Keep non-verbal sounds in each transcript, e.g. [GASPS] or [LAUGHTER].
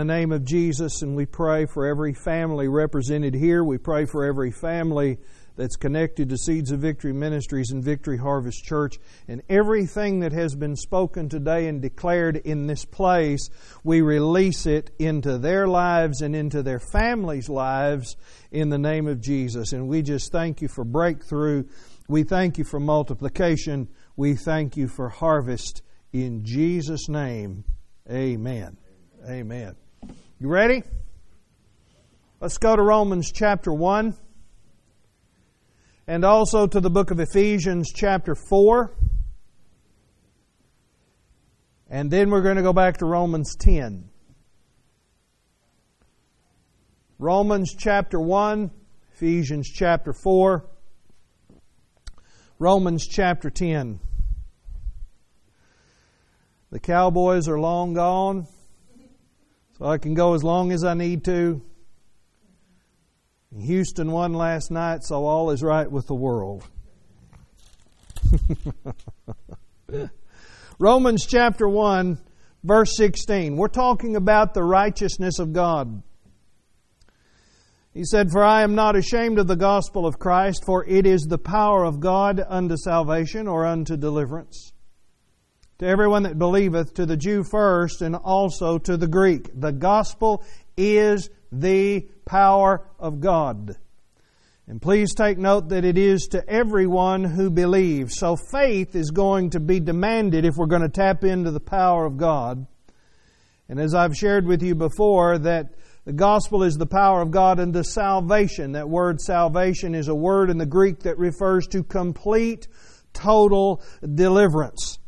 The name of Jesus, and we pray for every family represented here. We pray for every family that's connected to Seeds of Victory Ministries and Victory Harvest Church. And everything that has been spoken today and declared in this place, we release it into their lives and into their families' lives in the name of Jesus. And we just thank you for breakthrough. We thank you for multiplication. We thank you for harvest. In Jesus' name, amen. Amen. You ready? Let's go to Romans chapter 1 and also to the book of Ephesians chapter 4. And then we're going to go back to Romans 10. Romans chapter 1, Ephesians chapter 4, Romans chapter 10. The Cowboys are long gone. So I can go as long as I need to. Houston won last night, so all is right with the world. [LAUGHS] Romans chapter 1, verse 16. We're talking about the righteousness of God. He said, For I am not ashamed of the gospel of Christ, for it is the power of God unto salvation or unto deliverance to everyone that believeth, to the Jew first, and also to the Greek. The gospel is the power of God. And please take note that it is to everyone who believes. So faith is going to be demanded if we're going to tap into the power of God. And as I've shared with you before, that the gospel is the power of God unto salvation. That word salvation is a word in the Greek that refers to complete, total deliverance.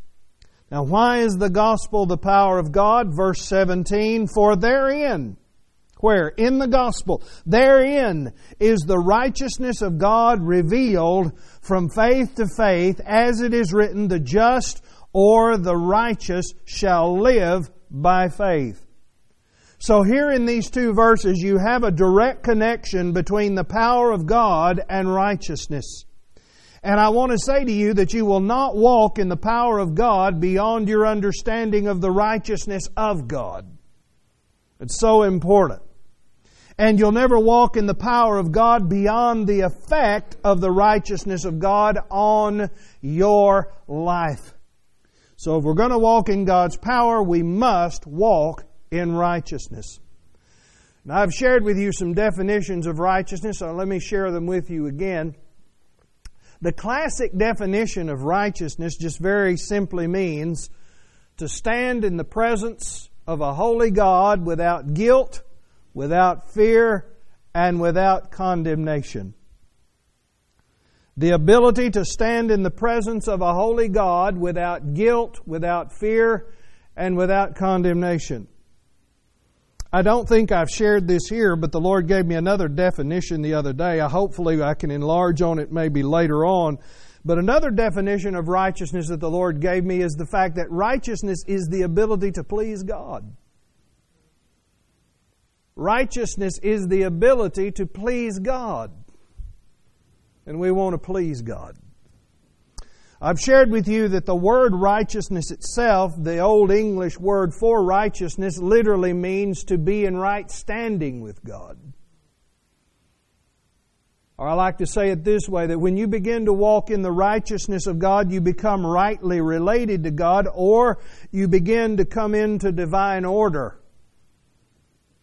Now, why is the gospel the power of God? Verse 17, for therein, where? In the gospel. Therein is the righteousness of God revealed from faith to faith, as it is written, the just or the righteous shall live by faith. So here in these two verses, you have a direct connection between the power of God and righteousness. And I want to say to you that you will not walk in the power of God beyond your understanding of the righteousness of God. It's so important. And you'll never walk in the power of God beyond the effect of the righteousness of God on your life. So if we're going to walk in God's power, we must walk in righteousness. Now I've shared with you some definitions of righteousness, so let me share them with you again. The classic definition of righteousness just very simply means to stand in the presence of a holy God without guilt, without fear, and without condemnation. The ability to stand in the presence of a holy God without guilt, without fear, and without condemnation. I don't think I've shared this here, but the Lord gave me another definition the other day. I, hopefully, I can enlarge on it maybe later on. But another definition of righteousness that the Lord gave me is the fact that righteousness is the ability to please God. Righteousness is the ability to please God. And we want to please God. I've shared with you that the word righteousness itself, the Old English word for righteousness, literally means to be in right standing with God. Or I like to say it this way that when you begin to walk in the righteousness of God, you become rightly related to God, or you begin to come into divine order.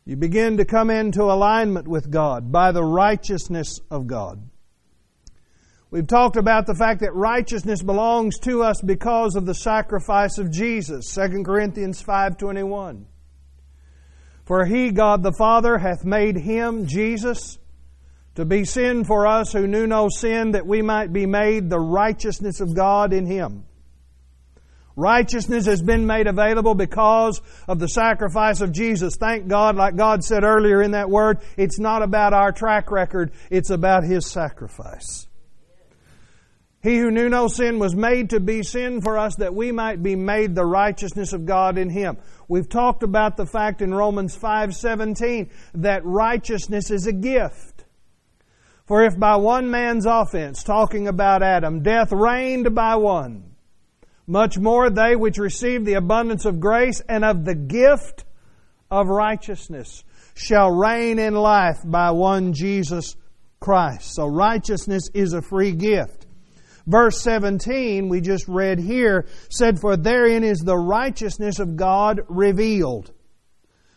You begin to come into alignment with God by the righteousness of God. We've talked about the fact that righteousness belongs to us because of the sacrifice of Jesus. 2 Corinthians 5:21. For he God the Father hath made him Jesus to be sin for us who knew no sin that we might be made the righteousness of God in him. Righteousness has been made available because of the sacrifice of Jesus. Thank God, like God said earlier in that word, it's not about our track record, it's about His sacrifice. He who knew no sin was made to be sin for us that we might be made the righteousness of God in him. We've talked about the fact in Romans 5:17 that righteousness is a gift. For if by one man's offense, talking about Adam, death reigned by one, much more they which receive the abundance of grace and of the gift of righteousness shall reign in life by one Jesus Christ. So righteousness is a free gift. Verse 17, we just read here, said, For therein is the righteousness of God revealed.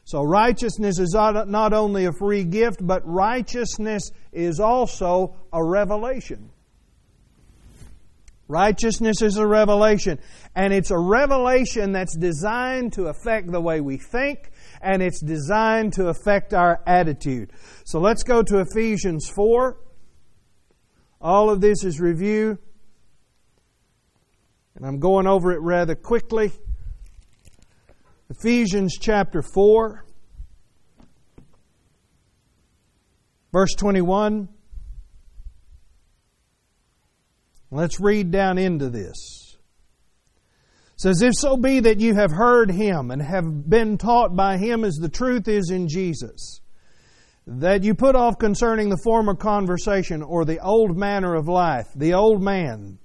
So righteousness is not only a free gift, but righteousness is also a revelation. Righteousness is a revelation. And it's a revelation that's designed to affect the way we think, and it's designed to affect our attitude. So let's go to Ephesians 4. All of this is review. And I'm going over it rather quickly. Ephesians chapter 4, verse 21. Let's read down into this. It says, If so be that you have heard him and have been taught by him as the truth is in Jesus, that you put off concerning the former conversation or the old manner of life, the old man,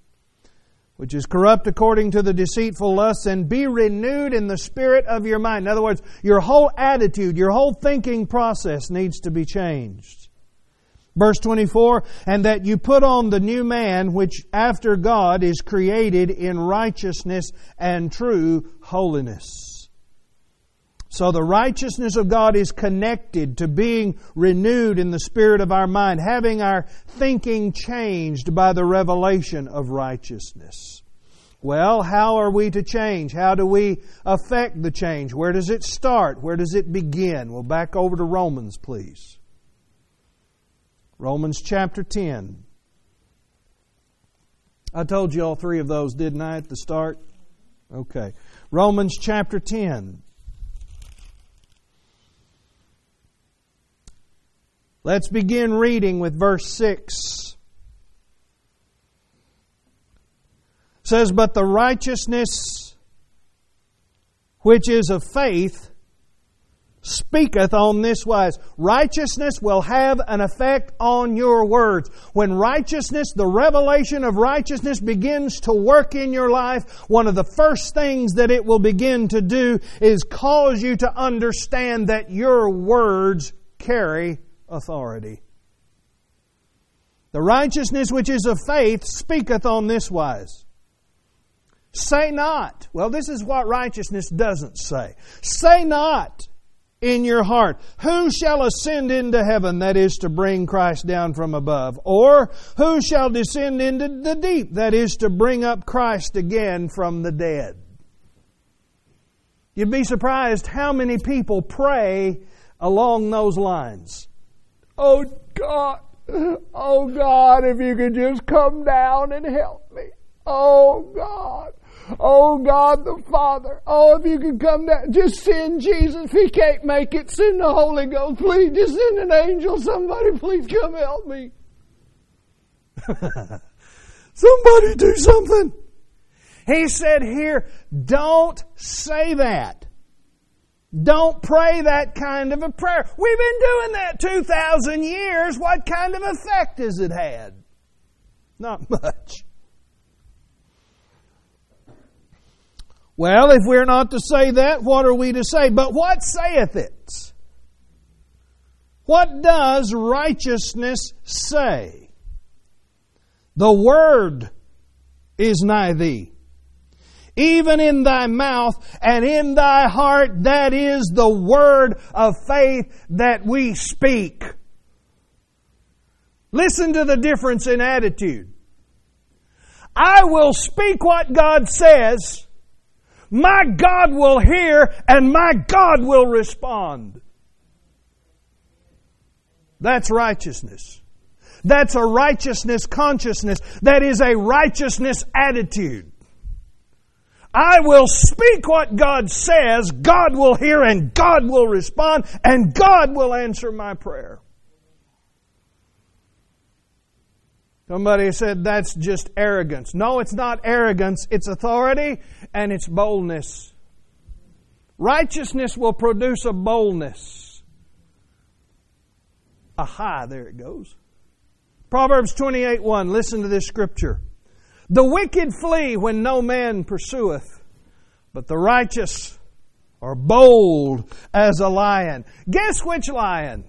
which is corrupt according to the deceitful lusts, and be renewed in the spirit of your mind. In other words, your whole attitude, your whole thinking process needs to be changed. Verse 24, and that you put on the new man which after God is created in righteousness and true holiness. So the righteousness of God is connected to being renewed in the spirit of our mind, having our thinking changed by the revelation of righteousness. Well, how are we to change? How do we affect the change? Where does it start? Where does it begin? Well, back over to Romans, please. Romans chapter 10. I told you all three of those, didn't I, at the start? Okay. Romans chapter 10. Let's begin reading with verse 6. It says, But the righteousness which is of faith speaketh on this wise. Righteousness will have an effect on your words. When righteousness, the revelation of righteousness begins to work in your life, one of the first things that it will begin to do is cause you to understand that your words carry authority. The righteousness which is of faith speaketh on this wise. Say not. Well, this is what righteousness doesn't say. Say not in your heart. Who shall ascend into heaven, that is to bring Christ down from above? Or who shall descend into the deep, that is to bring up Christ again from the dead? You'd be surprised how many people pray along those lines. Oh God, oh God, if you could just come down and help me. Oh God. Oh God the Father. Oh, if you could come down, just send Jesus. If he can't make it, send the Holy Ghost. Please, just send an angel. Somebody please come help me. [LAUGHS] Somebody do something. He said here, don't say that. Don't pray that kind of a prayer. We've been doing that 2,000 years. What kind of effect has it had? Not much. Well, if we're not to say that, what are we to say? But what saith it? What does righteousness say? The word is nigh thee, even in thy mouth and in thy heart. That is the word of faith that we speak. Listen to the difference in attitude. I will speak what God says my God will hear and my God will respond. That's righteousness. That's a righteousness consciousness. That is a righteousness attitude. I will speak what God says, God will hear and God will respond and God will answer my prayer. Somebody said that's just arrogance. No, it's not arrogance. It's authority and it's boldness. Righteousness will produce a boldness. Aha, there it goes. Proverbs 28 1. Listen to this scripture. The wicked flee when no man pursueth, but the righteous are bold as a lion. Guess which lion?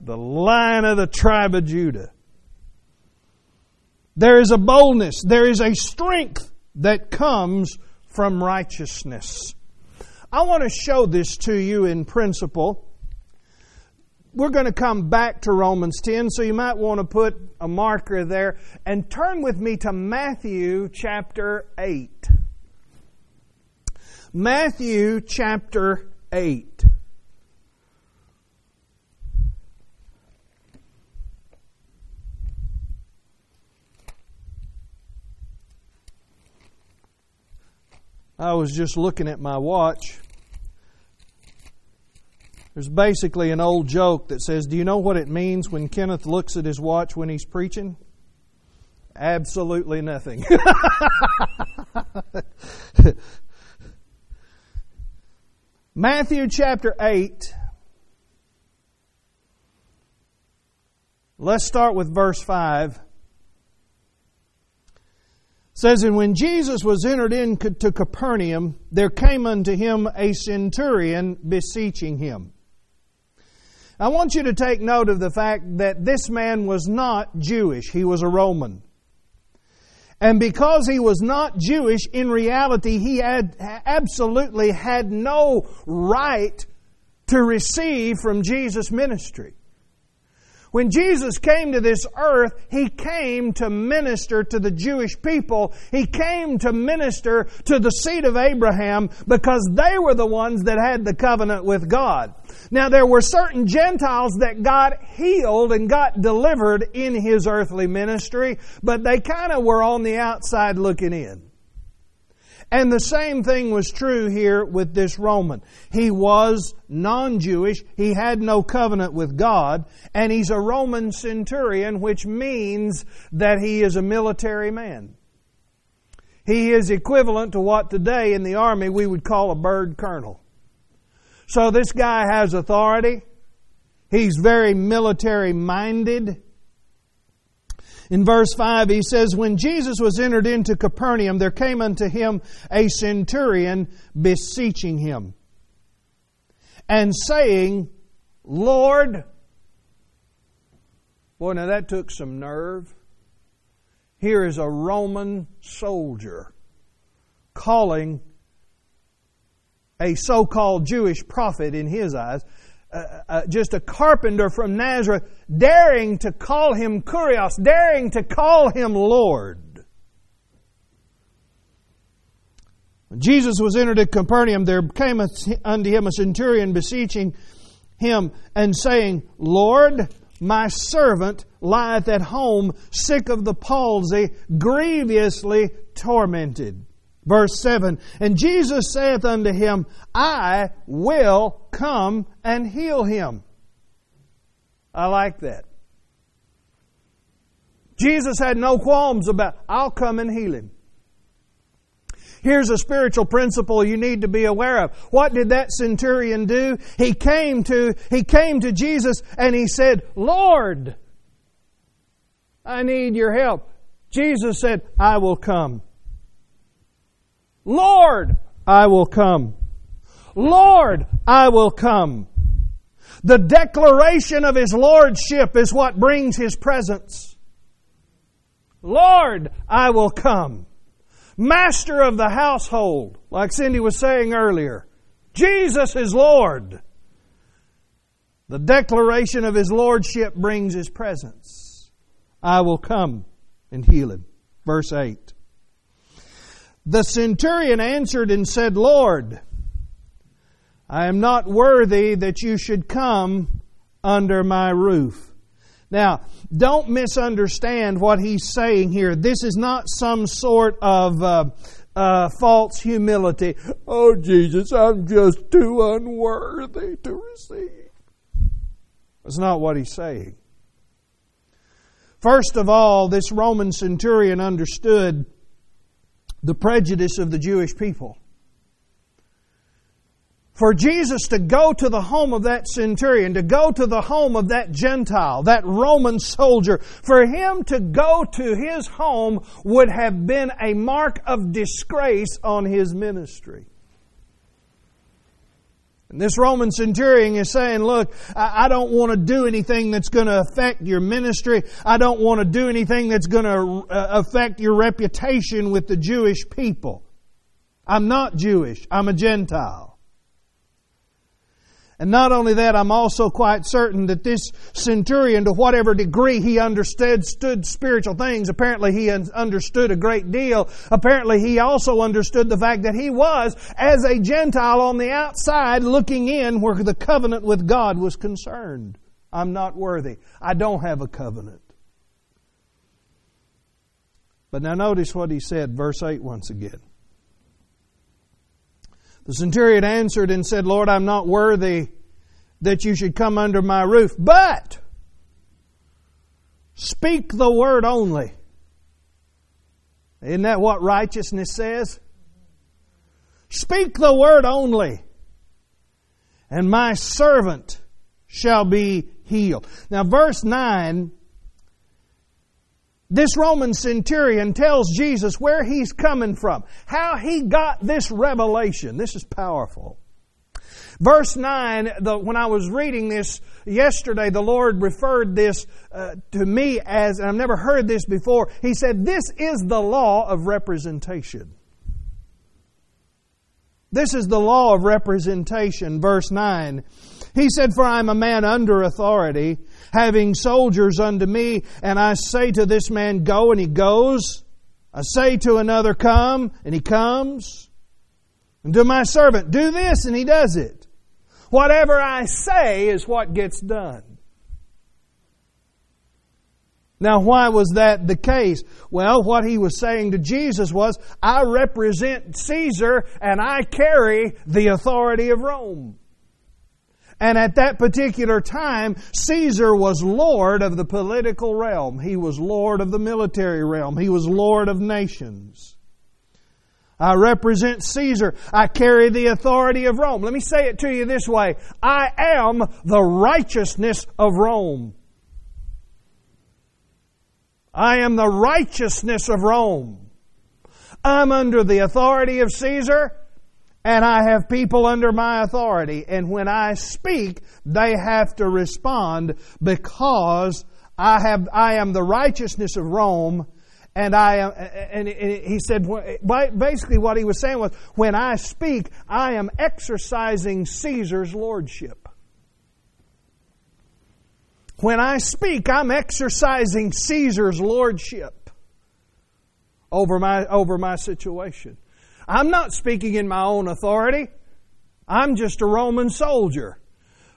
The lion of the tribe of Judah. There is a boldness, there is a strength that comes from righteousness. I want to show this to you in principle. We're going to come back to Romans 10, so you might want to put a marker there and turn with me to Matthew chapter 8. Matthew chapter 8. I was just looking at my watch. There's basically an old joke that says, Do you know what it means when Kenneth looks at his watch when he's preaching? Absolutely nothing. [LAUGHS] Matthew chapter 8. Let's start with verse 5 It says, And when Jesus was entered into Capernaum, there came unto him a centurion beseeching him. I want you to take note of the fact that this man was not Jewish, he was a Roman. And because he was not Jewish, in reality, he had absolutely had no right to receive from Jesus' ministry. When Jesus came to this earth, He came to minister to the Jewish people. He came to minister to the seed of Abraham because they were the ones that had the covenant with God. Now there were certain Gentiles that got healed and got delivered in His earthly ministry, but they kind of were on the outside looking in. And the same thing was true here with this Roman. He was non-Jewish. He had no covenant with God. And he's a Roman centurion, which means that he is a military man. He is equivalent to what today in the army we would call a bird colonel. So this guy has authority. He's very military minded. In verse 5, he says, When Jesus was entered into Capernaum, there came unto him a centurion beseeching him, and saying, Lord, boy, now that took some nerve. Here is a Roman soldier calling a so called Jewish prophet in his eyes uh, uh, just a carpenter from Nazareth, daring to call him Kurios, daring to call him Lord. When Jesus was entered at Capernaum, there came unto him a centurion beseeching him and saying, Lord, my servant lieth at home, sick of the palsy, grievously tormented. Verse 7 And Jesus saith unto him, I will come and heal him. I like that. Jesus had no qualms about, I'll come and heal him. Here's a spiritual principle you need to be aware of. What did that centurion do? He came to, he came to Jesus and he said, Lord, I need your help. Jesus said, I will come. Lord, I will come. Lord, I will come. The declaration of His Lordship is what brings His presence. Lord, I will come. Master of the household, like Cindy was saying earlier. Jesus is Lord. The declaration of His Lordship brings His presence. I will come and heal him. Verse 8. The centurion answered and said, Lord, I am not worthy that you should come under my roof. Now, don't misunderstand what he's saying here. This is not some sort of uh, uh, false humility. Oh, Jesus, I'm just too unworthy to receive. That's not what he's saying. First of all, this Roman centurion understood the prejudice of the Jewish people. For Jesus to go to the home of that centurion, to go to the home of that Gentile, that Roman soldier, for him to go to his home would have been a mark of disgrace on his ministry. And this Roman centurion is saying, look, I don't want to do anything that's going to affect your ministry. I don't want to do anything that's going to uh, affect your reputation with the Jewish people. I'm not Jewish. I'm a Gentile. And not only that, I'm also quite certain that this centurion, to whatever degree he understood stood spiritual things, apparently he understood a great deal. Apparently he also understood the fact that he was, as a Gentile on the outside, looking in where the covenant with God was concerned. I'm not worthy. I don't have a covenant. But now notice what he said, verse 8 once again. The centurion answered and said, Lord, I'm not worthy that you should come under my roof, but speak the word only. Isn't that what righteousness says? Speak the word only, and my servant shall be healed. Now, verse 9 this Roman centurion tells Jesus where he's coming from, how he got this revelation. This is powerful. Verse 9, the, when I was reading this yesterday, the Lord referred this uh, to me as, and I've never heard this before, He said, This is the law of representation. This is the law of representation, verse 9. He said, For I am a man under authority, having soldiers unto me, and I say to this man, Go, and he goes. I say to another, Come, and he comes. And to my servant, Do this, and he does it. Whatever I say is what gets done. Now, why was that the case? Well, what he was saying to Jesus was, I represent Caesar and I carry the authority of Rome. And at that particular time, Caesar was Lord of the political realm. He was Lord of the military realm. He was Lord of nations. I represent Caesar. I carry the authority of Rome. Let me say it to you this way. I am the righteousness of Rome. I am the righteousness of Rome. I'm under the authority of Caesar and I have people under my authority. And when I speak, they have to respond because I have, I am the righteousness of Rome. And I am, and he said, basically what he was saying was, when I speak, I am exercising Caesar's lordship. When I speak, I'm exercising Caesar's lordship over my, over my situation. I'm not speaking in my own authority. I'm just a Roman soldier.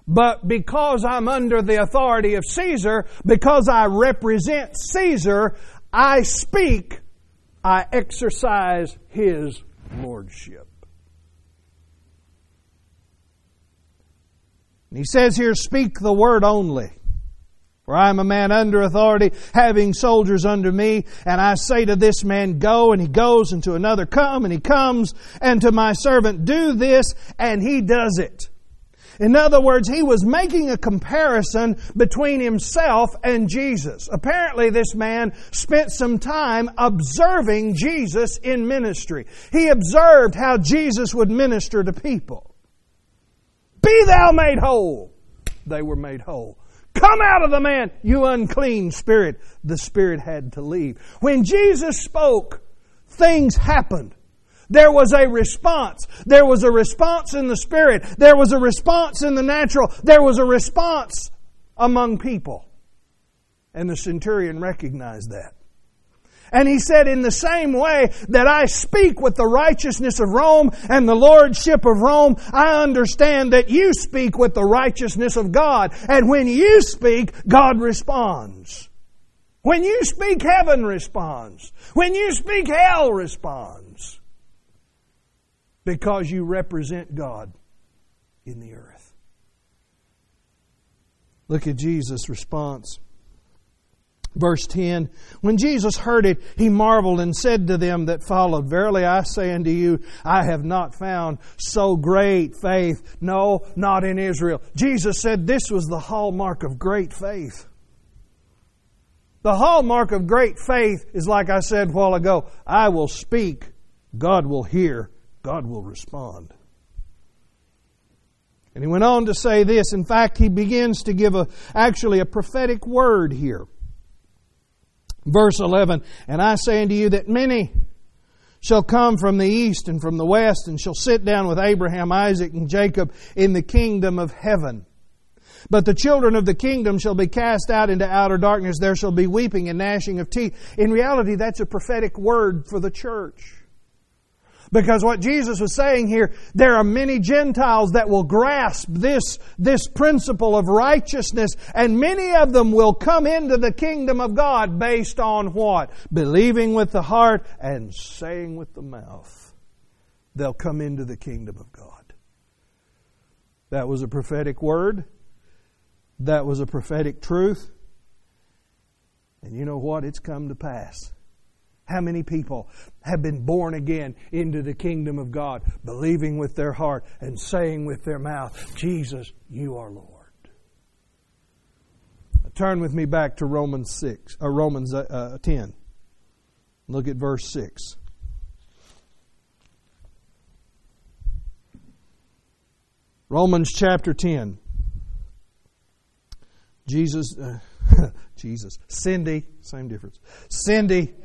But because I'm under the authority of Caesar, because I represent Caesar, I speak, I exercise his lordship. And he says here, speak the word only. For I am a man under authority, having soldiers under me, and I say to this man, go, and he goes, and to another, come, and he comes, and to my servant, do this, and he does it. In other words, he was making a comparison between himself and Jesus. Apparently, this man spent some time observing Jesus in ministry. He observed how Jesus would minister to people. Be thou made whole. They were made whole. Come out of the man, you unclean spirit. The spirit had to leave. When Jesus spoke, things happened. There was a response. There was a response in the spirit. There was a response in the natural. There was a response among people. And the centurion recognized that. And he said, in the same way that I speak with the righteousness of Rome and the lordship of Rome, I understand that you speak with the righteousness of God. And when you speak, God responds. When you speak, heaven responds. When you speak, hell responds. Because you represent God in the earth. Look at Jesus' response. Verse 10 When Jesus heard it, he marveled and said to them that followed, Verily I say unto you, I have not found so great faith, no, not in Israel. Jesus said this was the hallmark of great faith. The hallmark of great faith is like I said a while ago I will speak, God will hear, God will respond. And he went on to say this. In fact, he begins to give a, actually a prophetic word here. Verse 11, And I say unto you that many shall come from the east and from the west and shall sit down with Abraham, Isaac, and Jacob in the kingdom of heaven. But the children of the kingdom shall be cast out into outer darkness. There shall be weeping and gnashing of teeth. In reality, that's a prophetic word for the church. Because what Jesus was saying here, there are many Gentiles that will grasp this, this principle of righteousness, and many of them will come into the kingdom of God based on what? Believing with the heart and saying with the mouth. They'll come into the kingdom of God. That was a prophetic word. That was a prophetic truth. And you know what? It's come to pass. How many people have been born again into the kingdom of God, believing with their heart and saying with their mouth, Jesus, you are Lord? Turn with me back to Romans 6, or uh, Romans uh, uh, 10. Look at verse 6. Romans chapter 10. Jesus, uh, [LAUGHS] Jesus, Cindy, same difference. Cindy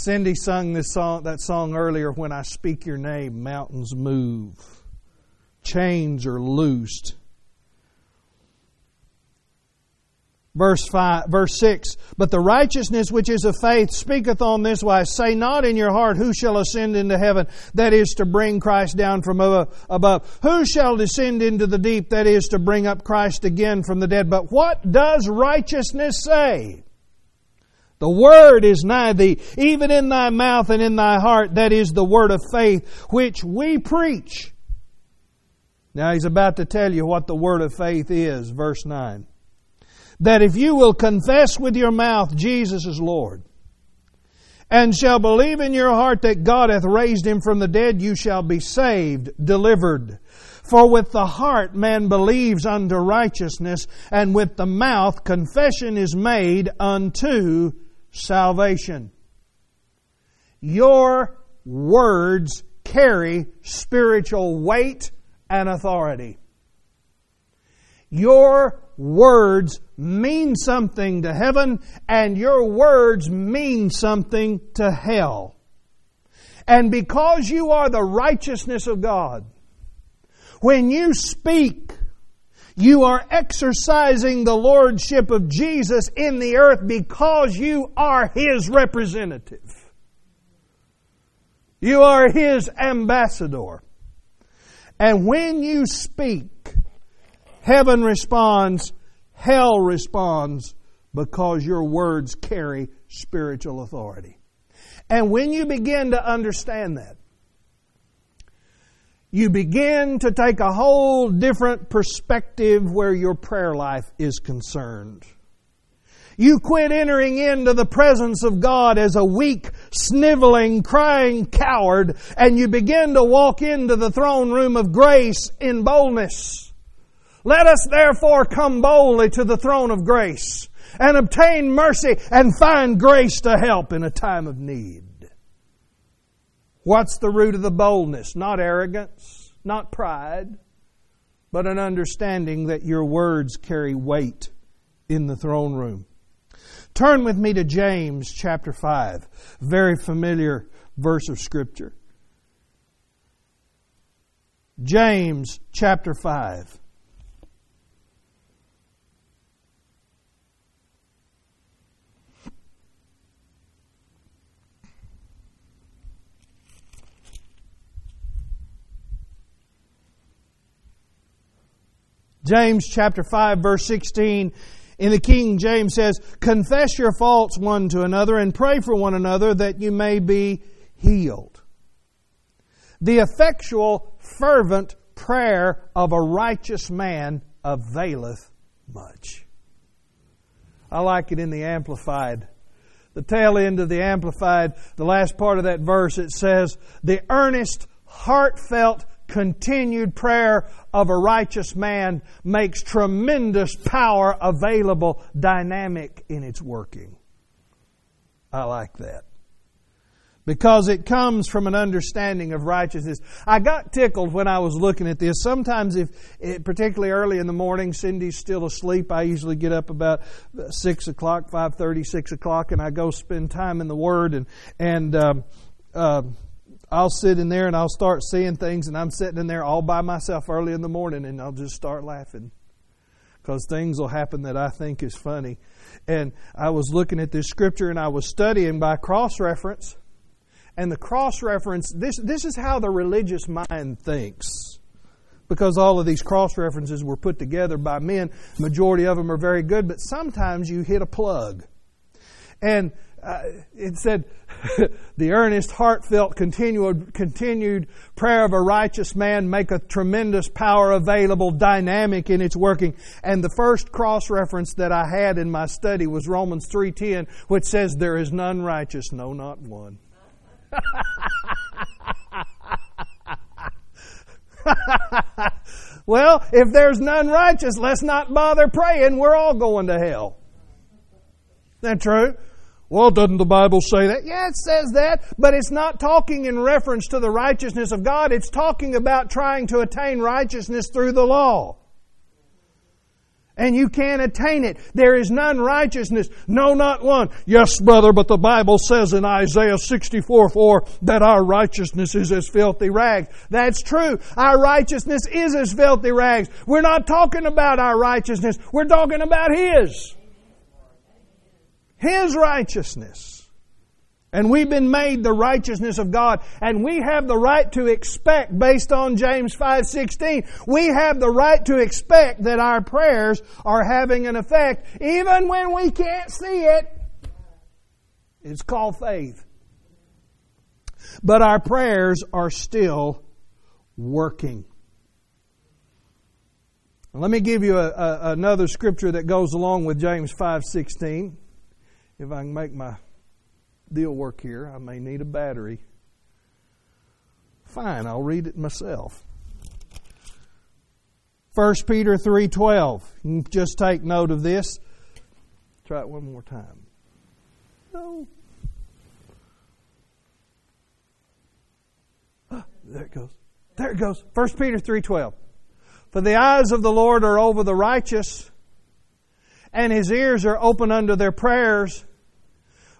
Cindy sung this song, that song earlier, When I Speak Your Name, Mountains Move. Chains are loosed. Verse 5, verse 6, But the righteousness which is of faith speaketh on this wise, Say not in your heart, Who shall ascend into heaven? That is to bring Christ down from above. Who shall descend into the deep? That is to bring up Christ again from the dead. But what does righteousness say? The word is nigh thee, even in thy mouth and in thy heart. That is the word of faith which we preach. Now he's about to tell you what the word of faith is, verse 9. That if you will confess with your mouth Jesus is Lord, and shall believe in your heart that God hath raised him from the dead, you shall be saved, delivered. For with the heart man believes unto righteousness, and with the mouth confession is made unto salvation. Your words carry spiritual weight and authority. Your words mean something to heaven, and your words mean something to hell. And because you are the righteousness of God, when you speak, you are exercising the lordship of Jesus in the earth because you are His representative. You are His ambassador. And when you speak, heaven responds, hell responds because your words carry spiritual authority. And when you begin to understand that, you begin to take a whole different perspective where your prayer life is concerned. You quit entering into the presence of God as a weak, sniveling, crying coward, and you begin to walk into the throne room of grace in boldness. Let us therefore come boldly to the throne of grace and obtain mercy and find grace to help in a time of need. What's the root of the boldness? Not arrogance, not pride, but an understanding that your words carry weight in the throne room. Turn with me to James chapter 5, very familiar verse of Scripture. James chapter 5. James chapter 5 verse 16 in the King James says, Confess your faults one to another and pray for one another that you may be healed. The effectual, fervent prayer of a righteous man availeth much. I like it in the Amplified. The tail end of the Amplified, the last part of that verse, it says, The earnest, heartfelt continued prayer of a righteous man makes tremendous power available, dynamic in its working. I like that. because it comes from an understanding of righteousness. I got tickled when I was looking at this. Sometimes, if particularly early in the morning, Cindy's still asleep. I usually get up about six o'clock, five thirty, six o'clock, and I go spend time in the Word. And and um, uh, I'll sit in there and I'll start seeing things, and I'm sitting in there all by myself early in the morning, and I'll just start laughing because things will happen that I think is funny. And I was looking at this scripture and I was studying by cross reference and the cross reference, this, this is how the religious mind thinks. Because all of these cross references were put together by men. Majority of them are very good, but sometimes you hit a plug. And uh, it said, [LAUGHS] the earnest, heartfelt, continued, continued prayer of a righteous man make a tremendous power available, dynamic in its working. And the first cross reference that I had in my study was Romans 3.10, which says, there is none righteous, no, not one. [LAUGHS] well, if there's none righteous, let's not bother praying. We're all going to hell. Isn't that true? Well, doesn't the Bible say that? Yeah, it says that, but it's not talking in reference to the righteousness of God. It's talking about trying to attain righteousness through the law and you can't attain it. There is none righteousness, no, not one. Yes, brother, but the Bible says in Isaiah 64 4 that our righteousness is as filthy rags. That's true. Our righteousness is as filthy rags. We're not talking about our righteousness, we're talking about His. His righteousness. And we've been made the righteousness of God. And we have the right to expect, based on James 5.16, we have the right to expect that our prayers are having an effect, even when we can't see it. It's called faith. But our prayers are still working. Let me give you a, a, another scripture that goes along with James 5.16. If I can make my deal work here. I may need a battery. Fine, I'll read it myself. 1 Peter 3:12. You can just take note of this. Try it one more time. No. Oh, there it goes. There it goes. 1 Peter 3:12. For the eyes of the Lord are over the righteous, and his ears are open unto their prayers.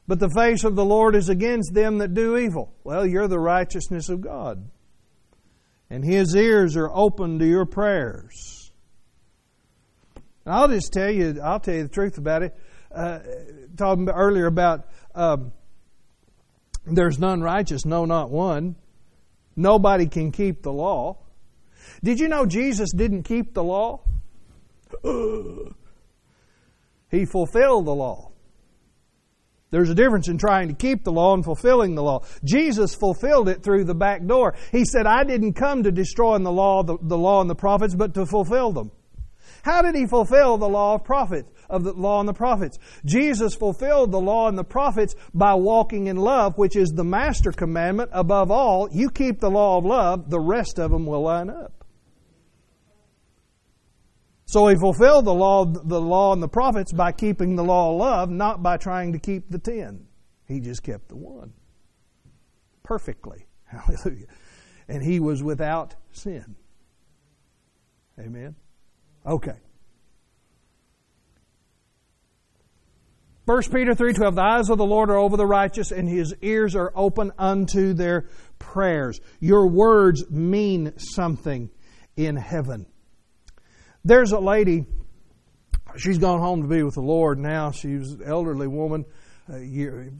But the face of the Lord is against them that do evil. Well, you're the righteousness of God. And His ears are open to your prayers. And I'll just tell you, I'll tell you the truth about it. Uh, talking earlier about um, there's none righteous, no, not one. Nobody can keep the law. Did you know Jesus didn't keep the law? [GASPS] he fulfilled the law. There's a difference in trying to keep the law and fulfilling the law. Jesus fulfilled it through the back door. He said, I didn't come to destroy the law, the, the law and the prophets, but to fulfill them. How did he fulfill the law of prophets, of the law and the prophets? Jesus fulfilled the law and the prophets by walking in love, which is the master commandment. Above all, you keep the law of love, the rest of them will line up. So he fulfilled the law, the law and the prophets by keeping the law of love, not by trying to keep the ten. He just kept the one perfectly. [LAUGHS] Hallelujah. And he was without sin. Amen. Okay. 1 Peter 3:12 The eyes of the Lord are over the righteous and his ears are open unto their prayers. Your words mean something in heaven. There's a lady, she's gone home to be with the Lord now. She was an elderly woman, year,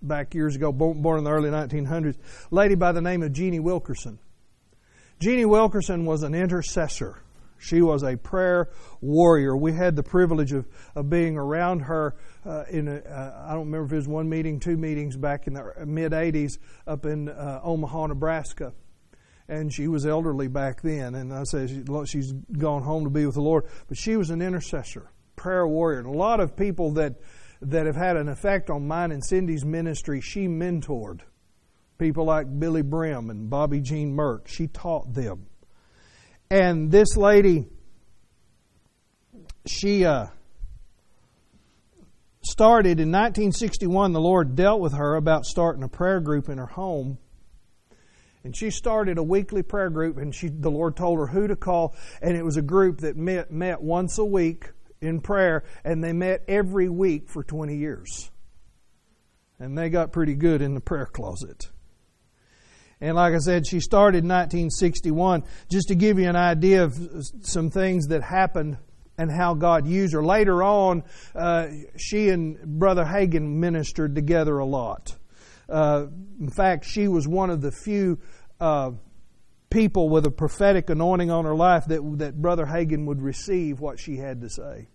back years ago, born in the early 1900s. lady by the name of Jeannie Wilkerson. Jeannie Wilkerson was an intercessor. She was a prayer warrior. We had the privilege of, of being around her uh, in, a, uh, I don't remember if it was one meeting, two meetings back in the mid 80s up in uh, Omaha, Nebraska and she was elderly back then. And I say she's gone home to be with the Lord, but she was an intercessor, prayer warrior. And a lot of people that that have had an effect on mine and Cindy's ministry, she mentored people like Billye Brim and Bobbie Jean Merck. She taught them. And this lady, she uh, started in 1961. The Lord dealt with her about starting a prayer group in her home. And she started a weekly prayer group, and she, the Lord told her who to call. And it was a group that met, met once a week in prayer, and they met every week for 20 years. And they got pretty good in the prayer closet. And like I said, she started in 1961. Just to give you an idea of some things that happened and how God used her. Later on, uh, she and Brother Hagin ministered together a lot. Uh, in fact, she was one of the few uh, people with a prophetic anointing on her life that, that Brother Hagin would receive what she had to say.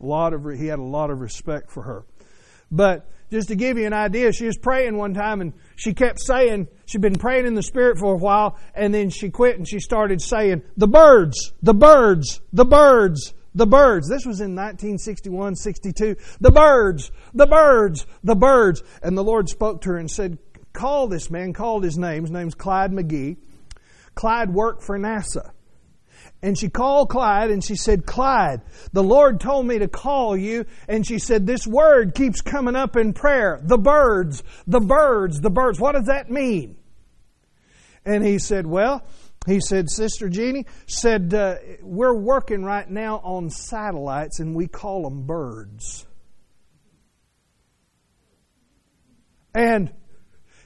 A lot of he had a lot of respect for her. But just to give you an idea, she was praying one time and she kept saying, she'd been praying in the Spirit for a while, and then she quit and she started saying, The birds, the birds, the birds, the birds. This was in 1961, 62. The birds, the birds, the birds. And the Lord spoke to her and said, Call this man, called his name. His name's Clyde McGee. Clyde worked for NASA. And she called Clyde and she said, Clyde, the Lord told me to call you. And she said, This word keeps coming up in prayer. The birds, the birds, the birds. What does that mean? And he said, Well, he said, Sister Jeannie said, uh, We're working right now on satellites and we call them birds. And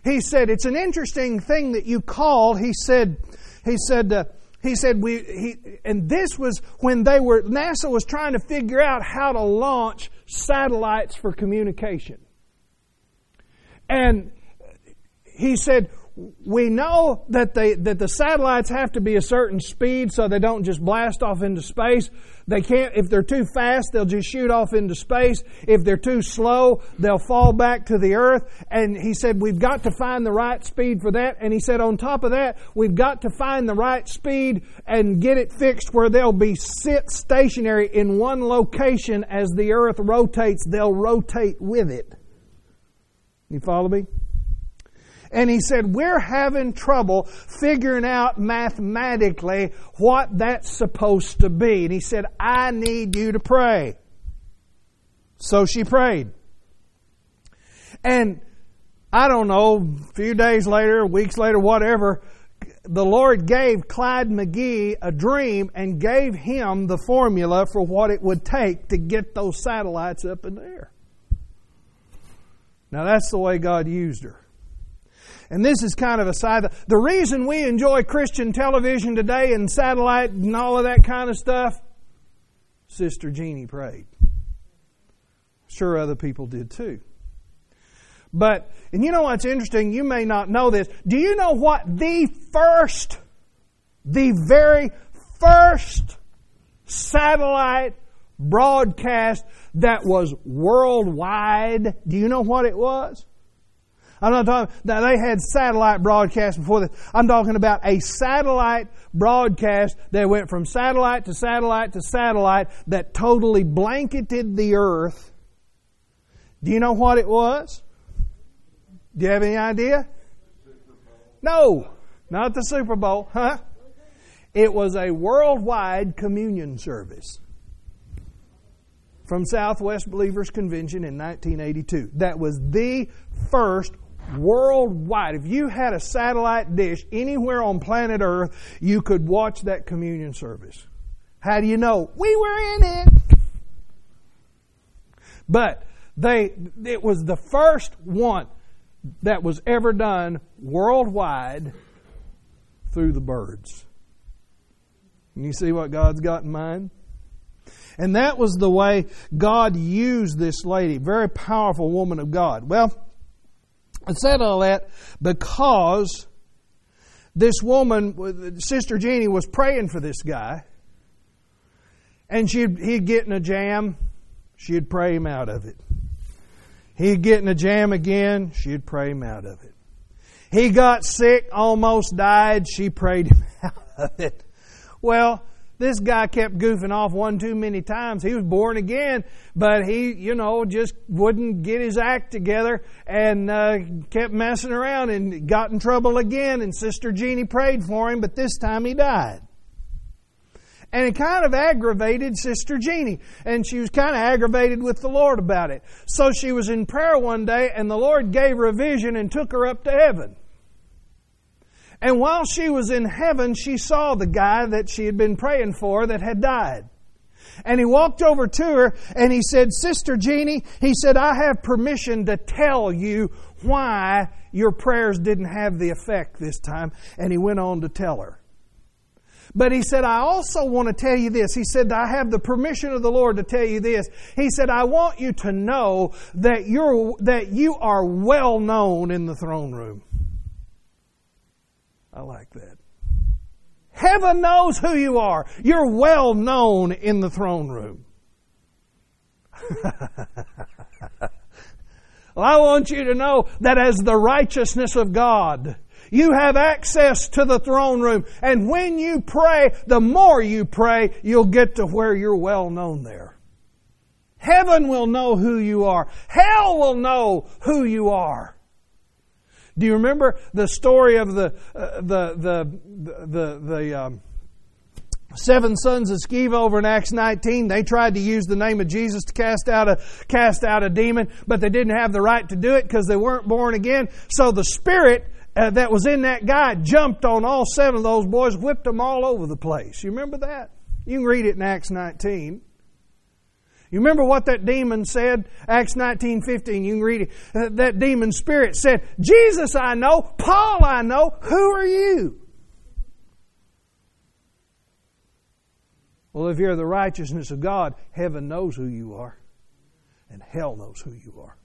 he said, It's an interesting thing that you call. He said, He said, uh, he said we he, and this was when they were NASA was trying to figure out how to launch satellites for communication. And he said we know that they that the satellites have to be a certain speed so they don't just blast off into space. They can't if they're too fast, they'll just shoot off into space. If they're too slow, they'll fall back to the earth. And he said we've got to find the right speed for that. And he said on top of that, we've got to find the right speed and get it fixed where they'll be sit stationary in one location as the earth rotates, they'll rotate with it. You follow me? And he said, We're having trouble figuring out mathematically what that's supposed to be. And he said, I need you to pray. So she prayed. And I don't know, a few days later, weeks later, whatever, the Lord gave Clyde McGee a dream and gave him the formula for what it would take to get those satellites up in the air. Now that's the way God used her. And this is kind of a side. The reason we enjoy Christian television today and satellite and all of that kind of stuff, Sister Jeannie prayed. Sure, other people did too. But, and you know what's interesting? You may not know this. Do you know what the first, the very first satellite broadcast that was worldwide, do you know what it was? I'm not talking, they had satellite broadcasts before this. I'm talking about a satellite broadcast that went from satellite to satellite to satellite that totally blanketed the earth. Do you know what it was? Do you have any idea? No, not the Super Bowl, huh? It was a worldwide communion service from Southwest Believers Convention in 1982. That was the first worldwide. If you had a satellite dish anywhere on planet Earth, you could watch that communion service. How do you know? We were in it. But they, it was the first one that was ever done worldwide through the birds. And you see what God's got in mind? And that was the way God used this lady, very powerful woman of God. Well, I said all that because this woman, Sister Jeannie, was praying for this guy, and she'd, he'd get in a jam, she'd pray him out of it. He'd get in a jam again, she'd pray him out of it. He got sick, almost died, she prayed him [LAUGHS] out of it. Well, this guy kept goofing off one too many times. He was born again, but he, you know, just wouldn't get his act together and uh, kept messing around and got in trouble again. And Sister Jeannie prayed for him, but this time he died. And it kind of aggravated Sister Jeannie. And she was kind of aggravated with the Lord about it. So she was in prayer one day and the Lord gave her a vision and took her up to heaven. And while she was in heaven, she saw the guy that she had been praying for that had died. And he walked over to her and he said, Sister Jeannie, he said, I have permission to tell you why your prayers didn't have the effect this time. And he went on to tell her. But he said, I also want to tell you this. He said, I have the permission of the Lord to tell you this. He said, I want you to know that you're, that you are well known in the throne room. I like that. Heaven knows who you are. You're well known in the throne room. [LAUGHS] well, I want you to know that as the righteousness of God, you have access to the throne room. And when you pray, the more you pray, you'll get to where you're well known there. Heaven will know who you are. Hell will know who you are. Do you remember the story of the uh, the the the the um, seven sons of Sceva over in Acts 19? They tried to use the name of Jesus to cast out a cast out a demon, but they didn't have the right to do it because they weren't born again. So the spirit uh, that was in that guy jumped on all seven of those boys, whipped them all over the place. You remember that? You can read it in Acts 19. You remember what that demon said? Acts 19, 15, you can read it. Uh, that demon spirit said, Jesus I know, Paul I know, who are you? Well, if you're the righteousness of God, heaven knows who you are, and hell knows who you are.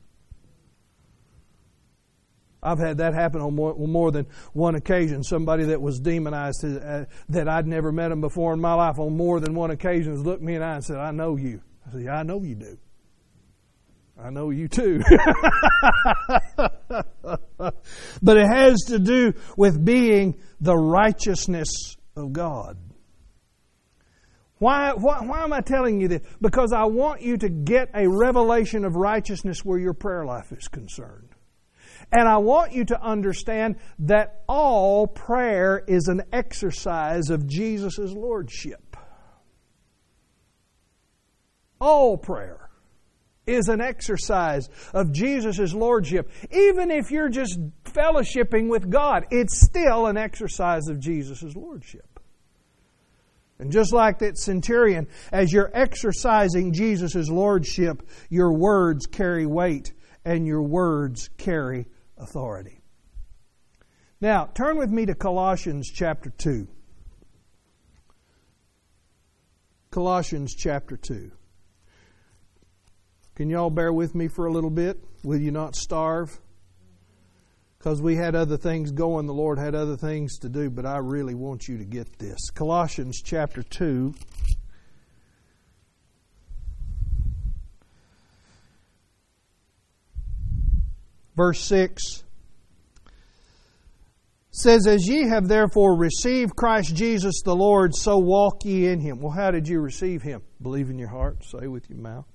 I've had that happen on more, more, than one occasion. Somebody that was demonized uh, that I'd never met him before in my life on more than one occasion has looked me in the eye and said, I know you. I said, Yeah, I know you do. I know you too. [LAUGHS] but it has to do with being the righteousness of God. Why, why, why am I telling you this? Because I want you to get a revelation of righteousness where your prayer life is concerned. And I want you to understand that all prayer is an exercise of Jesus' Lordship. All prayer is an exercise of Jesus' Lordship. Even if you're just fellowshipping with God, it's still an exercise of Jesus' Lordship. And just like that centurion, as you're exercising Jesus' Lordship, your words carry weight and your words carry authority. Now, turn with me to Colossians chapter 2. Colossians chapter 2. Can y'all bear with me for a little bit? Will you not starve? Because we had other things going, the Lord had other things to do, but I really want you to get this. Colossians chapter 2. Verse 6 says, As ye have therefore received Christ Jesus the Lord, so walk ye in him. Well, how did you receive him? Believe in your heart, say with your mouth.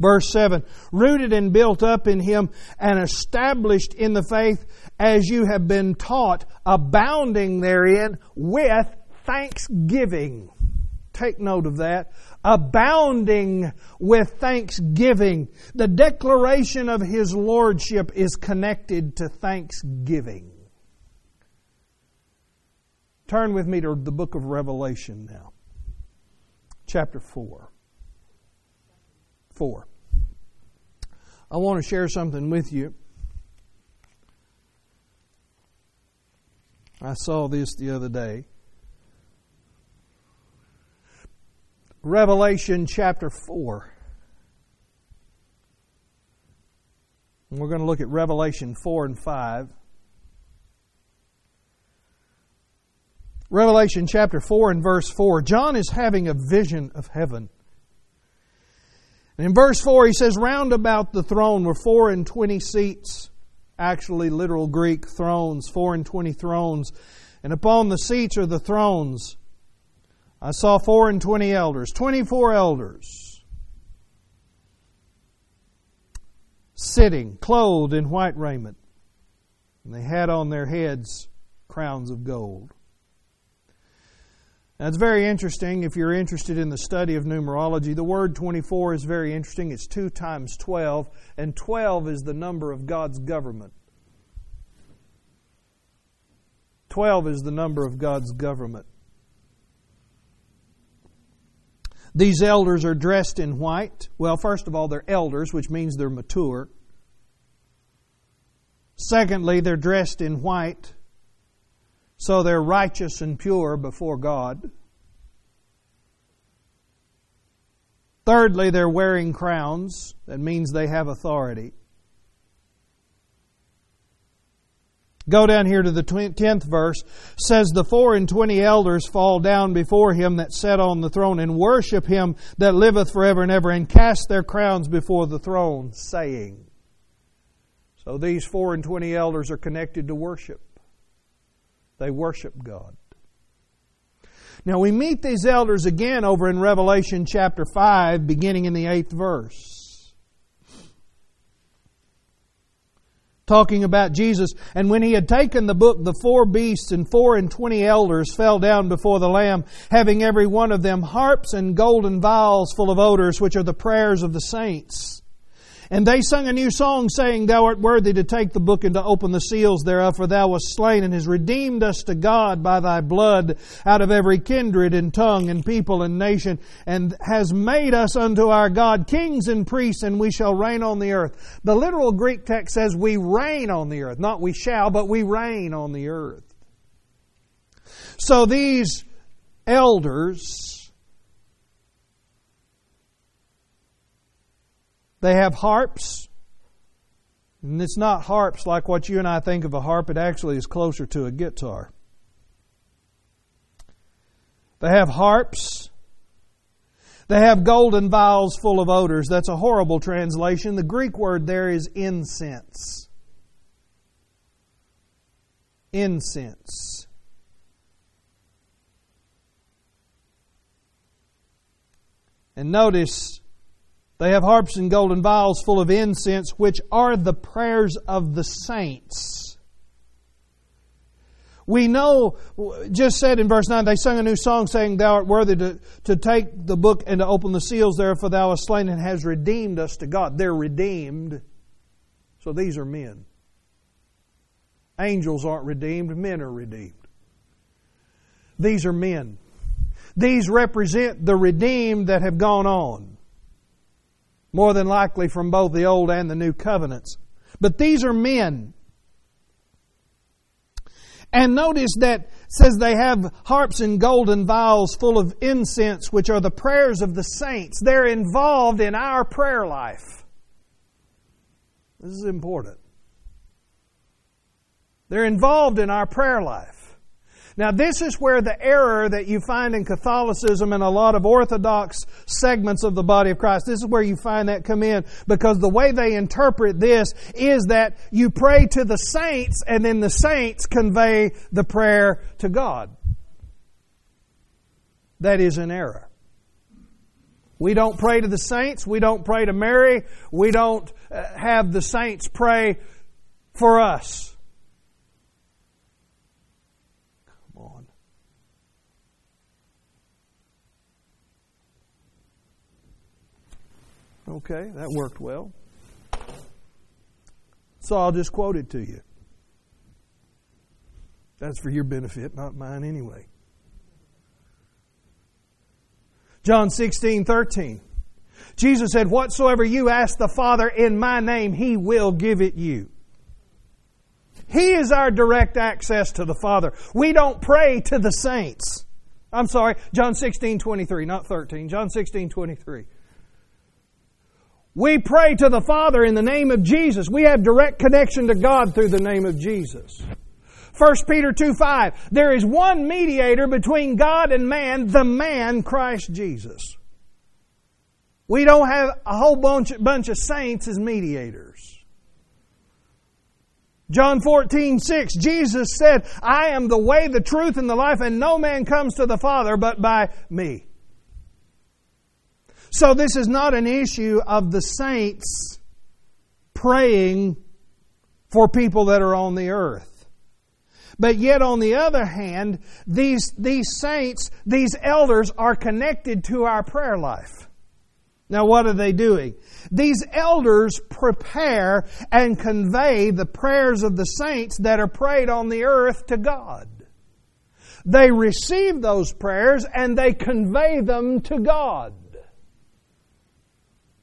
Verse 7 Rooted and built up in him and established in the faith as you have been taught, abounding therein with thanksgiving. Take note of that. Abounding with thanksgiving. The declaration of his lordship is connected to thanksgiving. Turn with me to the book of Revelation now, chapter 4. 4. I want to share something with you. I saw this the other day. Revelation chapter 4. And we're going to look at Revelation 4 and 5. Revelation chapter 4 and verse 4. John is having a vision of heaven. And in verse 4, he says, Round about the throne were four and twenty seats, actually literal Greek thrones, four and twenty thrones. And upon the seats are the thrones. I saw four and twenty elders, twenty four elders, sitting, clothed in white raiment. And they had on their heads crowns of gold. It's very interesting if you're interested in the study of numerology. The word 24 is very interesting. It's 2 times 12, and 12 is the number of God's government. 12 is the number of God's government. These elders are dressed in white. Well, first of all, they're elders, which means they're mature. Secondly, they're dressed in white, so they're righteous and pure before God. Thirdly, they're wearing crowns. That means they have authority. Go down here to the tenth verse. Says the four and twenty elders fall down before him that sat on the throne and worship him that liveth forever and ever, and cast their crowns before the throne, saying. So these four and twenty elders are connected to worship. They worship God. Now we meet these elders again over in Revelation chapter 5, beginning in the eighth verse. Talking about Jesus. And when he had taken the book, the four beasts and four and twenty elders fell down before the Lamb, having every one of them harps and golden vials full of odors, which are the prayers of the saints. And they sung a new song, saying, Thou art worthy to take the book and to open the seals thereof, for thou wast slain and hast redeemed us to God by thy blood out of every kindred and tongue and people and nation, and has made us unto our God kings and priests, and we shall reign on the earth. The literal Greek text says, We reign on the earth. Not we shall, but we reign on the earth. So these elders, They have harps. And it's not harps like what you and I think of a harp, it actually is closer to a guitar. They have harps. They have golden vials full of odors. That's a horrible translation. The Greek word there is incense. Incense. And notice they have harps and golden vials full of incense, which are the prayers of the saints. We know, just said in verse 9, they sung a new song saying, Thou art worthy to, to take the book and to open the seals there, for thou hast slain and has redeemed us to God. They're redeemed. So these are men. Angels aren't redeemed, men are redeemed. These are men. These represent the redeemed that have gone on more than likely from both the Old and the New Covenants. But these are men. And notice that says they have harps and golden vials full of incense, which are the prayers of the saints. They're involved in our prayer life. This is important. They're involved in our prayer life. Now, this is where the error that you find in Catholicism and a lot of Orthodox segments of the body of Christ, this is where you find that come in because the way they interpret this is that you pray to the saints and then the saints convey the prayer to God. That is an error. We don't pray to the saints. We don't pray to Mary. We don't uh, have the saints pray for us. Okay, that worked well. So I'll just quote it to you. That's for your benefit, not mine anyway. John 16, 13. Jesus said, Whatsoever you ask the Father in my name, He will give it you. He is our direct access to the Father. We don't pray to the saints. I'm sorry, John 16, 23, not 13. John 16, 23. We pray to the Father in the name of Jesus. We have direct connection to God through the name of Jesus. 1 Peter 2 5. There is one mediator between God and man, the man Christ Jesus. We don't have a whole bunch, bunch of saints as mediators. John 14, 6, Jesus said, I am the way, the truth, and the life, and no man comes to the Father but by me. So this is not an issue of the saints praying for people that are on the earth. But yet on the other hand, these, these saints, these elders are connected to our prayer life. Now what are they doing? These elders prepare and convey the prayers of the saints that are prayed on the earth to God. They receive those prayers and they convey them to God.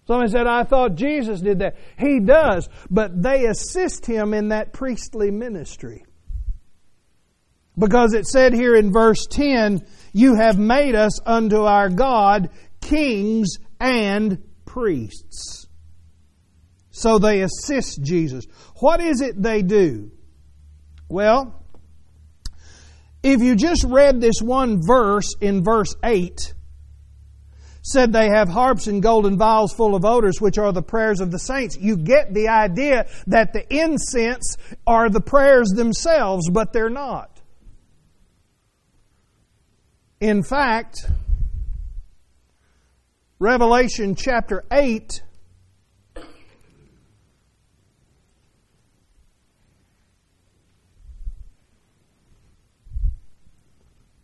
Somebody said, I thought Jesus did that. He does, but they assist him in that priestly ministry. Because it said here in verse 10, You have made us unto our God kings and priests. So they assist Jesus. What is it they do? Well, if you just read this one verse in verse 8, said they have harps and golden vials full of odors, which are the prayers of the saints. You get the idea that the incense are the prayers themselves, but they're not. In fact, Revelation chapter 8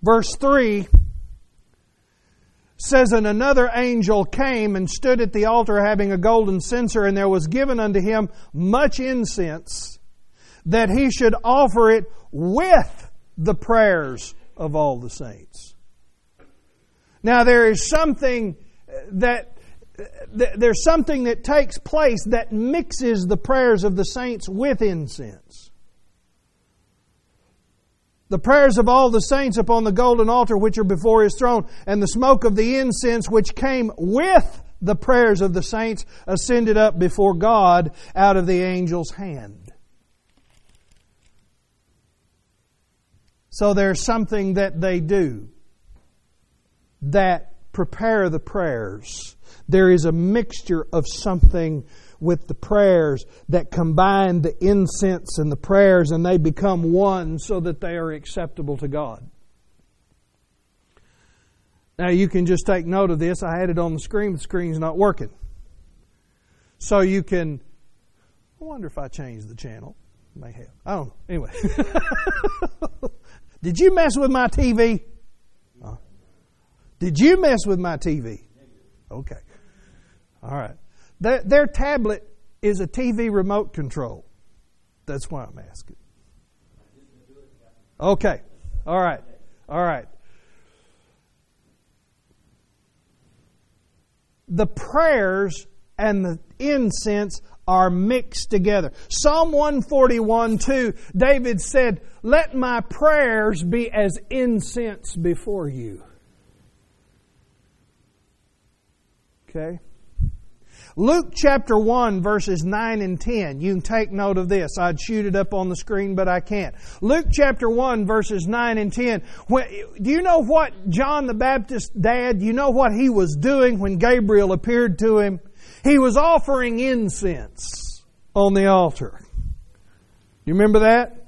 verse 3 says, And another angel came and stood at the altar having a golden censer, and there was given unto him much incense, that he should offer it with the prayers of all the saints. Now there is something that there's something that takes place that mixes the prayers of the saints with incense the prayers of all the saints upon the golden altar which are before his throne, and the smoke of the incense which came with the prayers of the saints ascended up before God out of the angel's hand. So there's something that they do that prepare the prayers. There is a mixture of something with the prayers that combine the incense and the prayers and they become one so that they are acceptable to God. Now you can just take note of this. I had it on the screen, the screen's not working. So you can I wonder if I changed the channel. May have. I don't know. Anyway. [LAUGHS] Did you mess with my TV? Did you mess with my TV? Okay. All right. Their, their tablet is a TV remote control. That's why I'm asking. Okay. All right. All right. The prayers and the incense are mixed together. Psalm 141 2, David said, Let my prayers be as incense before you. Okay? Luke chapter 1 verses 9 and 10. You can take note of this. I'd shoot it up on the screen, but I can't. Luke chapter 1 verses 9 and 10. When, do you know what John the Baptist dad, you know what he was doing when Gabriel appeared to him? He was offering incense on the altar. You remember that?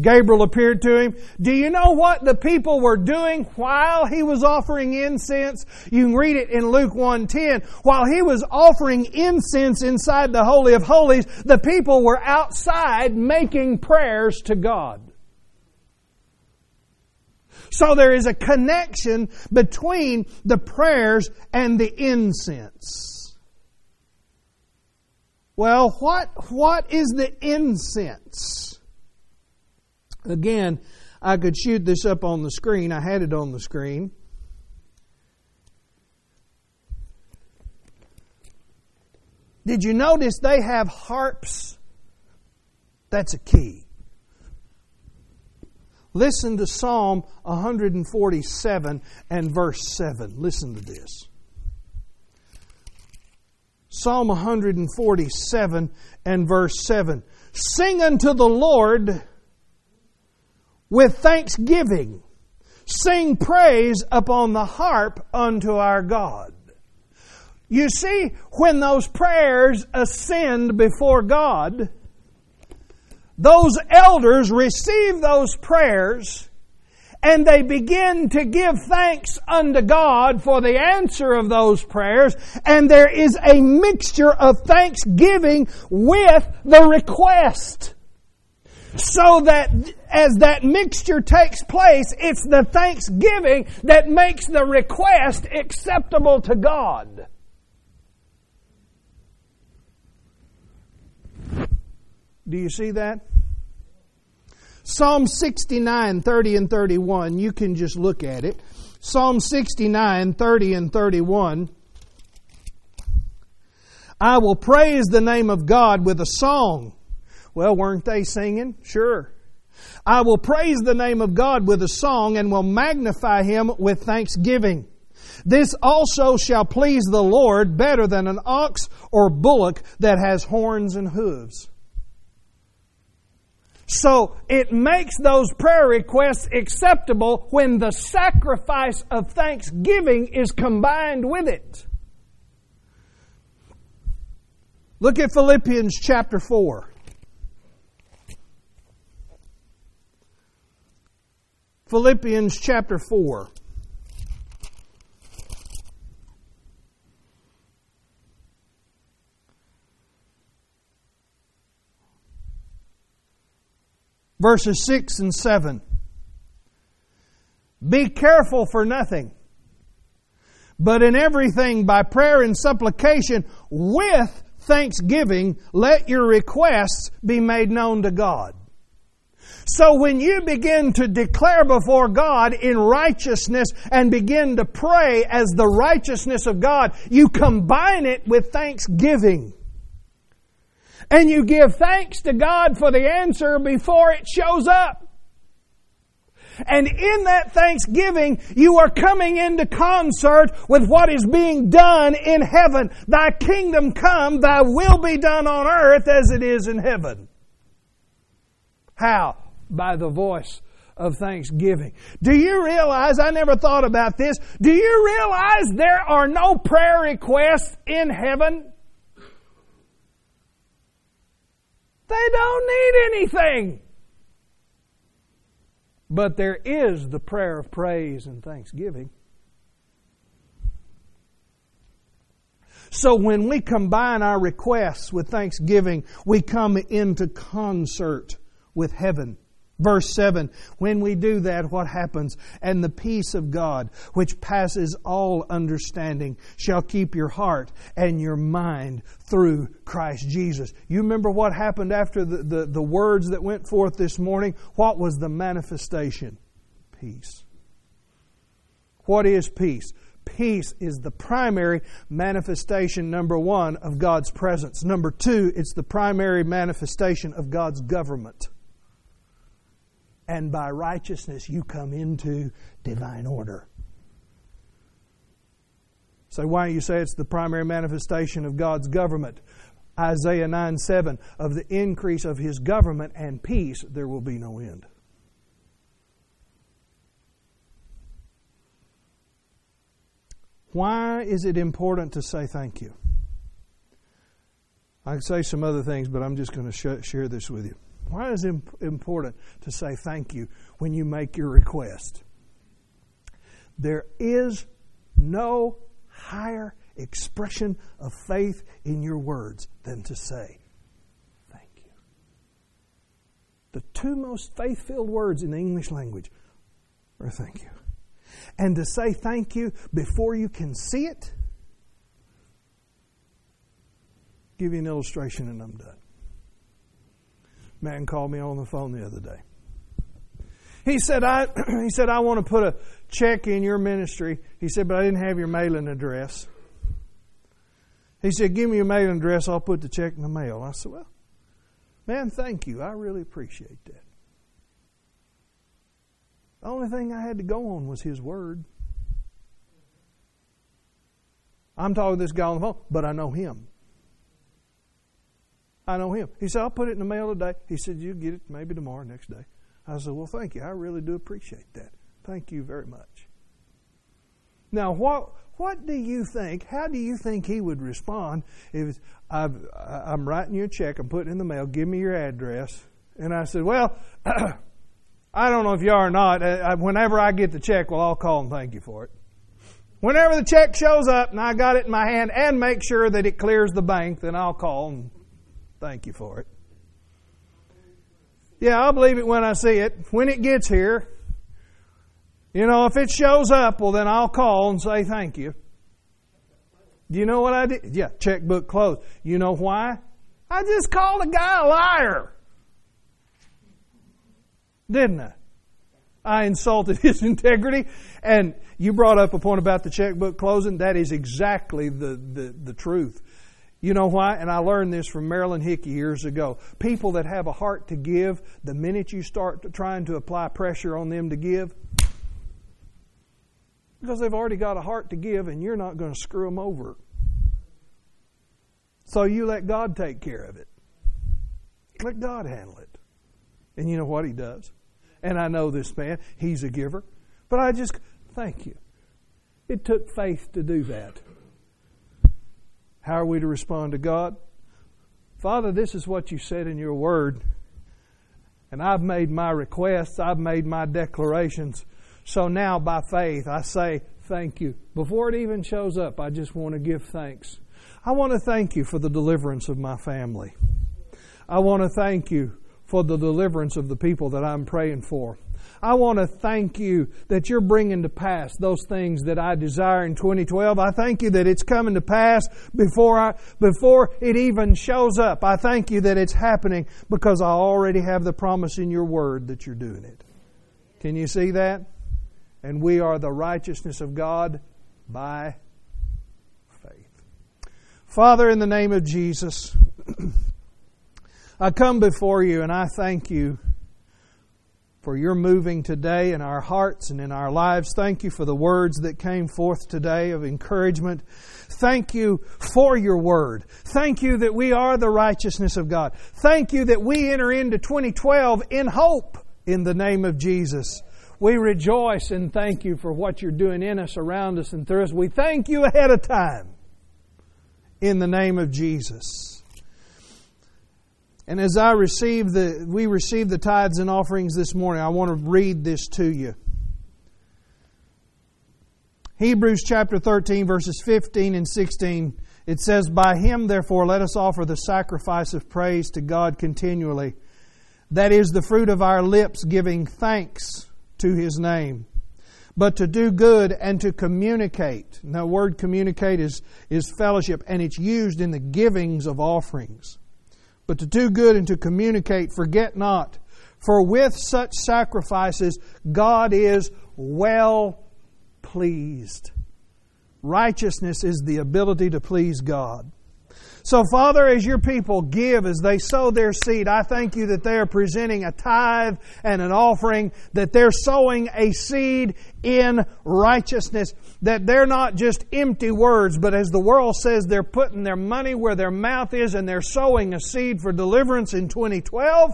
Gabriel appeared to him. Do you know what the people were doing while he was offering incense? You can read it in Luke 1:10. While he was offering incense inside the Holy of Holies, the people were outside making prayers to God. So there is a connection between the prayers and the incense. Well, what, what is the incense? Again, I could shoot this up on the screen. I had it on the screen. Did you notice they have harps? That's a key. Listen to Psalm 147 and verse 7. Listen to this. Psalm 147 and verse 7. Sing unto the Lord with thanksgiving. Sing praise upon the harp unto our God. You see, when those prayers ascend before God, those elders receive those prayers and they begin to give thanks unto God for the answer of those prayers, and there is a mixture of thanksgiving with the request. So that as that mixture takes place, it's the thanksgiving that makes the request acceptable to God. Do you see that? Psalm 69, 30 and 31, you can just look at it. Psalm 69, 30 and 31. I will praise the name of God with a song. Well, weren't they singing? Sure. I will praise the name of God with a song and will magnify him with thanksgiving. This also shall please the Lord better than an ox or bullock that has horns and hooves. So it makes those prayer requests acceptable when the sacrifice of thanksgiving is combined with it. Look at Philippians chapter 4. Philippians chapter 4. Verses 6 and 7. Be careful for nothing, but in everything by prayer and supplication with thanksgiving, let your requests be made known to God. So when you begin to declare before God in righteousness and begin to pray as the righteousness of God, you combine it with thanksgiving. And you give thanks to God for the answer before it shows up. And in that thanksgiving, you are coming into concert with what is being done in heaven. Thy kingdom come, thy will be done on earth as it is in heaven. How? By the voice of thanksgiving. Do you realize, I never thought about this, do you realize there are no prayer requests in heaven? They don't need anything. But there is the prayer of praise and thanksgiving. So when we combine our requests with thanksgiving, we come into concert with heaven. Verse 7 When we do that, what happens? And the peace of God, which passes all understanding, shall keep your heart and your mind through Christ Jesus. You remember what happened after the, the, the words that went forth this morning? What was the manifestation? Peace. What is peace? Peace is the primary manifestation, number one, of God's presence. Number two, it's the primary manifestation of God's government and by righteousness you come into divine order. So, why do you say it's the primary manifestation of God's government? Isaiah 9 7 Of the increase of his government and peace, there will be no end. Why is it important to say thank you? I can say some other things, but I'm just going to share this with you. Why is it important to say thank you when you make your request? There is no higher expression of faith in your words than to say thank you. The two most faith filled words in the English language are thank you. And to say thank you before you can see it, give you an illustration and I'm done man called me on the phone the other day. He said, I, [CLEARS THROAT] he said, I want to put a check in your ministry. He said, but I didn't have your mailing address. He said, give me your mailing address. I'll put the check in the mail. I said, well, man, thank you. I really appreciate that. The only thing I had to go on was his word. I'm talking to this guy on the phone, but I know him. I know him. He said, I'll put it in the mail today. He said, You'll get it maybe tomorrow, next day. I said, Well, thank you. I really do appreciate that. Thank you very much. Now, what what do you think? How do you think he would respond if i am writing you a check, I'm putting it in the mail, give me your address, and I said, Well, [CLEARS THROAT] I don't know if you are or not. Uh, whenever I get the check, well, I'll call and thank you for it. Whenever the check shows up and I got it in my hand and make sure that it clears the bank, then I'll call and Thank you for it. Yeah, I'll believe it when I see it. When it gets here, you know, if it shows up, well, then I'll call and say thank you. Do you know what I did? Yeah, checkbook closed. You know why? I just called a guy a liar. Didn't I? I insulted [LAUGHS] his integrity. And you brought up a point about the checkbook closing. That is exactly the, the, the truth. You know why? And I learned this from Marilyn Hickey years ago. People that have a heart to give, the minute you start trying to apply pressure on them to give, because they've already got a heart to give and you're not going to screw them over. So you let God take care of it. Let God handle it. And you know what He does? And I know this man, he's a giver. But I just, thank you. It took faith to do that. How are we to respond to God? Father, this is what you said in your word. And I've made my requests, I've made my declarations. So now, by faith, I say thank you. Before it even shows up, I just want to give thanks. I want to thank you for the deliverance of my family. I want to thank you for the deliverance of the people that I'm praying for. I want to thank you that you're bringing to pass those things that I desire in 2012. I thank you that it's coming to pass before I, before it even shows up. I thank you that it's happening because I already have the promise in your word that you're doing it. Can you see that? and we are the righteousness of God by faith. Father, in the name of Jesus, [CLEARS THROAT] I come before you and I thank you for your moving today in our hearts and in our lives. Thank you for the words that came forth today of encouragement. Thank you for your word. Thank you that we are the righteousness of God. Thank you that we enter into 2012 in hope in the name of Jesus. We rejoice and thank you for what you're doing in us, around us, and through us. We thank you ahead of time in the name of Jesus. And as I receive the, we receive the tithes and offerings this morning, I want to read this to you. Hebrews chapter 13, verses 15 and 16, it says, By him, therefore, let us offer the sacrifice of praise to God continually. That is the fruit of our lips, giving thanks to his name. But to do good and to communicate. Now, word communicate is, is fellowship, and it's used in the givings of offerings. But to do good and to communicate, forget not. For with such sacrifices, God is well pleased. Righteousness is the ability to please God. So, Father, as your people give, as they sow their seed, I thank you that they are presenting a tithe and an offering, that they're sowing a seed in righteousness, that they're not just empty words, but as the world says, they're putting their money where their mouth is and they're sowing a seed for deliverance in 2012.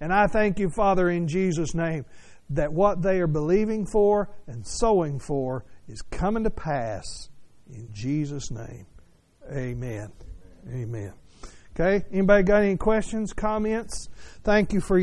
And I thank you, Father, in Jesus' name, that what they are believing for and sowing for is coming to pass in Jesus' name. Amen. Amen. Okay. Anybody got any questions, comments? Thank you for your